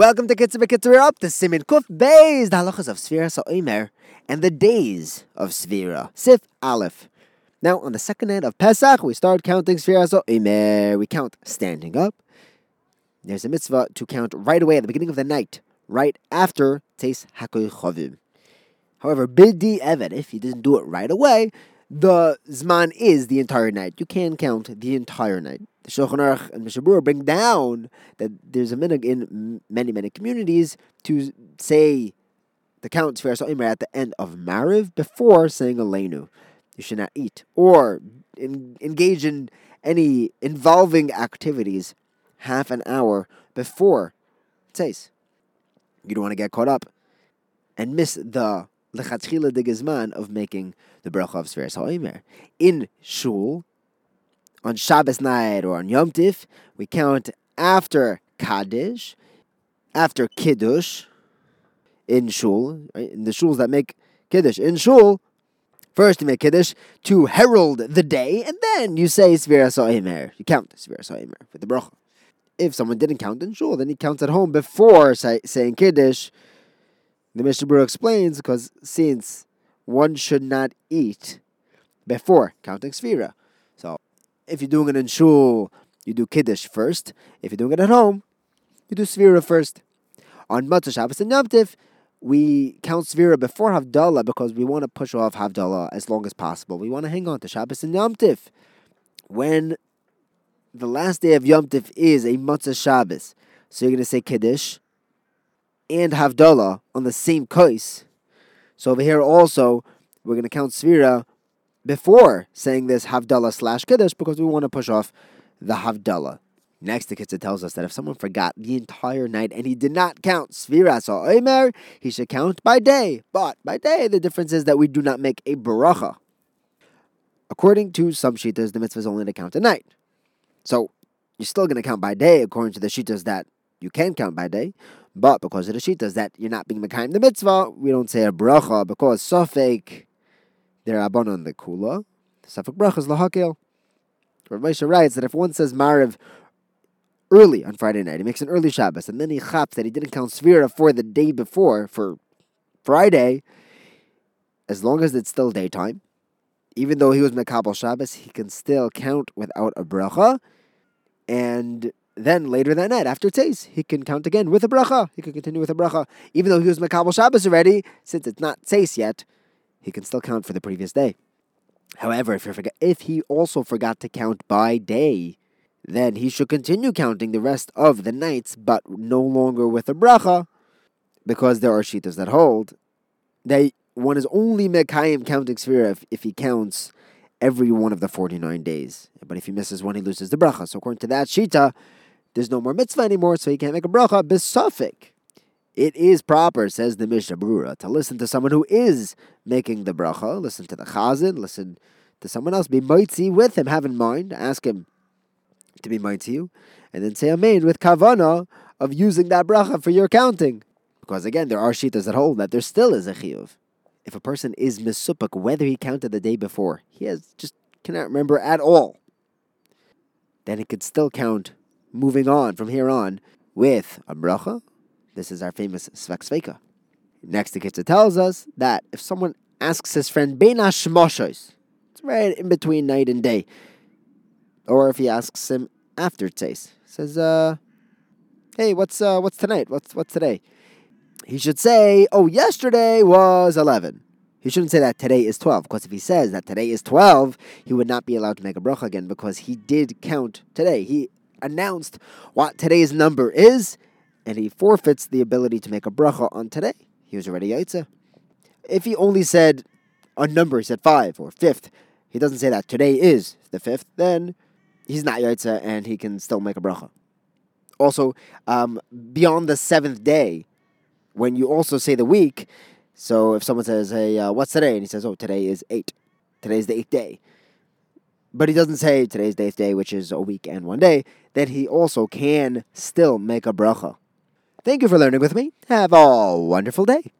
Welcome to Kitzur Kitzur. Up to Simin Kuf Beis, the halachas of Sfira Sa'omer, and the days of Sfira. Sif Aleph. Now, on the second night of Pesach, we start counting Sfira Sa'omer. We count standing up. There's a mitzvah to count right away at the beginning of the night, right after Teis Hakoy Chovim. However, B'dieved, if you didn't do it right away, the Zman is the entire night. You can count the entire night the Shulchan Aruch and Mishnah Berurah bring down that there's a minhag in many, many communities to say the count Tfiras Omer at the end of Mariv before saying Aleinu. You should not eat or in, engage in any involving activities half an hour before says. You don't want to get caught up and miss the lechatchila de gizman of making the bracha of Tfiras Omer. In shul, on Shabbos night or on Yom Tif, we count after Kaddish, after Kiddush in Shul, in the shuls that make Kiddush. In Shul, first you make Kiddush to herald the day, and then you say Svira So'imer. You count Svira So'imer for the bracha. If someone didn't count in Shul, then he counts at home before say, saying Kiddush. The Mishnah Berurah explains because since one should not eat before counting Svira. So if you're doing it in shul, you do kiddush first. If you're doing it at home, you do svira first. On Motzei Shabbos and Yom Tif, we count svira before Havdalah because we want to push off Havdalah as long as possible. We want to hang on to Shabbos and Yom Tif. When the last day of Yom Tif is a Motzei Shabbos, so you're going to say Kiddush and Havdalah on the same kais. So over here also, we're going to count Svira before saying this Havdalah slash Kiddush because we want to push off the Havdalah. Next, the Kitzah tells us that if someone forgot the entire night and he did not count Sviras or Omer, he should count by day. But by day, the difference is that we do not make a baracha. According to some Shitas, the mitzvah is only to count at night. So you're still going to count by day according to the Shitas that you can count by day. But because of the Shitas that you're not being Mekayim the mitzvah, we don't say a bracha because Sofek their Rabbanon the Kula. Safek Brachas Lahakel. Rav Moshe writes that if one says Mariv early on Friday night, he makes an early Shabbos, and then he chaps that he didn't count Svira for the day before, for Friday, as long as it's still daytime, even though he was Mekabal Shabbos, he can still count without a bracha, and then later that night, after Tzeis, he can count again with a bracha. He can continue with a bracha. Even though he was Mekabal Shabbos already, since it's not Tzeis yet, he can still count for the previous day. However, if, forget, if he also forgot to count by day, then he should continue counting the rest of the nights, but no longer with a bracha, because there are shitas that hold that one is only mekayim counting sfira if, if he counts every one of the 49 days. But if he misses one, he loses the bracha. So according to that shita, there's no more mitzvah anymore, so he can't make a bracha besafik. It is proper, says the Mishnah Berurah, to listen to someone who is making the bracha. Listen to the chazan, listen to someone else. Be mighty with him. Have in mind, ask him to be mighty you, and then say amen with kavana of using that bracha for your counting. Because again, there are shitas that hold that there still is a chiyuv. If a person is misupak, whether he counted the day before, he has just cannot remember at all, then he could still count moving on from here on with a bracha this is our famous Svek. Next, the Kitzah tells us that if someone asks his friend Beina it's right in between night and day, or if he asks him after Tzeis, says, uh, hey, what's uh, what's tonight? What's what's today? He should say, oh, yesterday was 11. He shouldn't say that today is 12, because if he says that today is 12, he would not be allowed to make a bracha again, because he did count today. He announced what today's number is, and he forfeits the ability to make a bracha on today. He was already yaitza. If he only said a number, he said five or fifth, he doesn't say that today is the fifth, then he's not yaitza and he can still make a bracha. Also, um, beyond the seventh day, when you also say the week, so if someone says, "Hey, uh, what's today?" and he says, "Oh, today is eight. Today's the eighth day," but he doesn't say today's eighth day, which is a week and one day, that he also can still make a bracha. Thank you for learning with me. Have a wonderful day.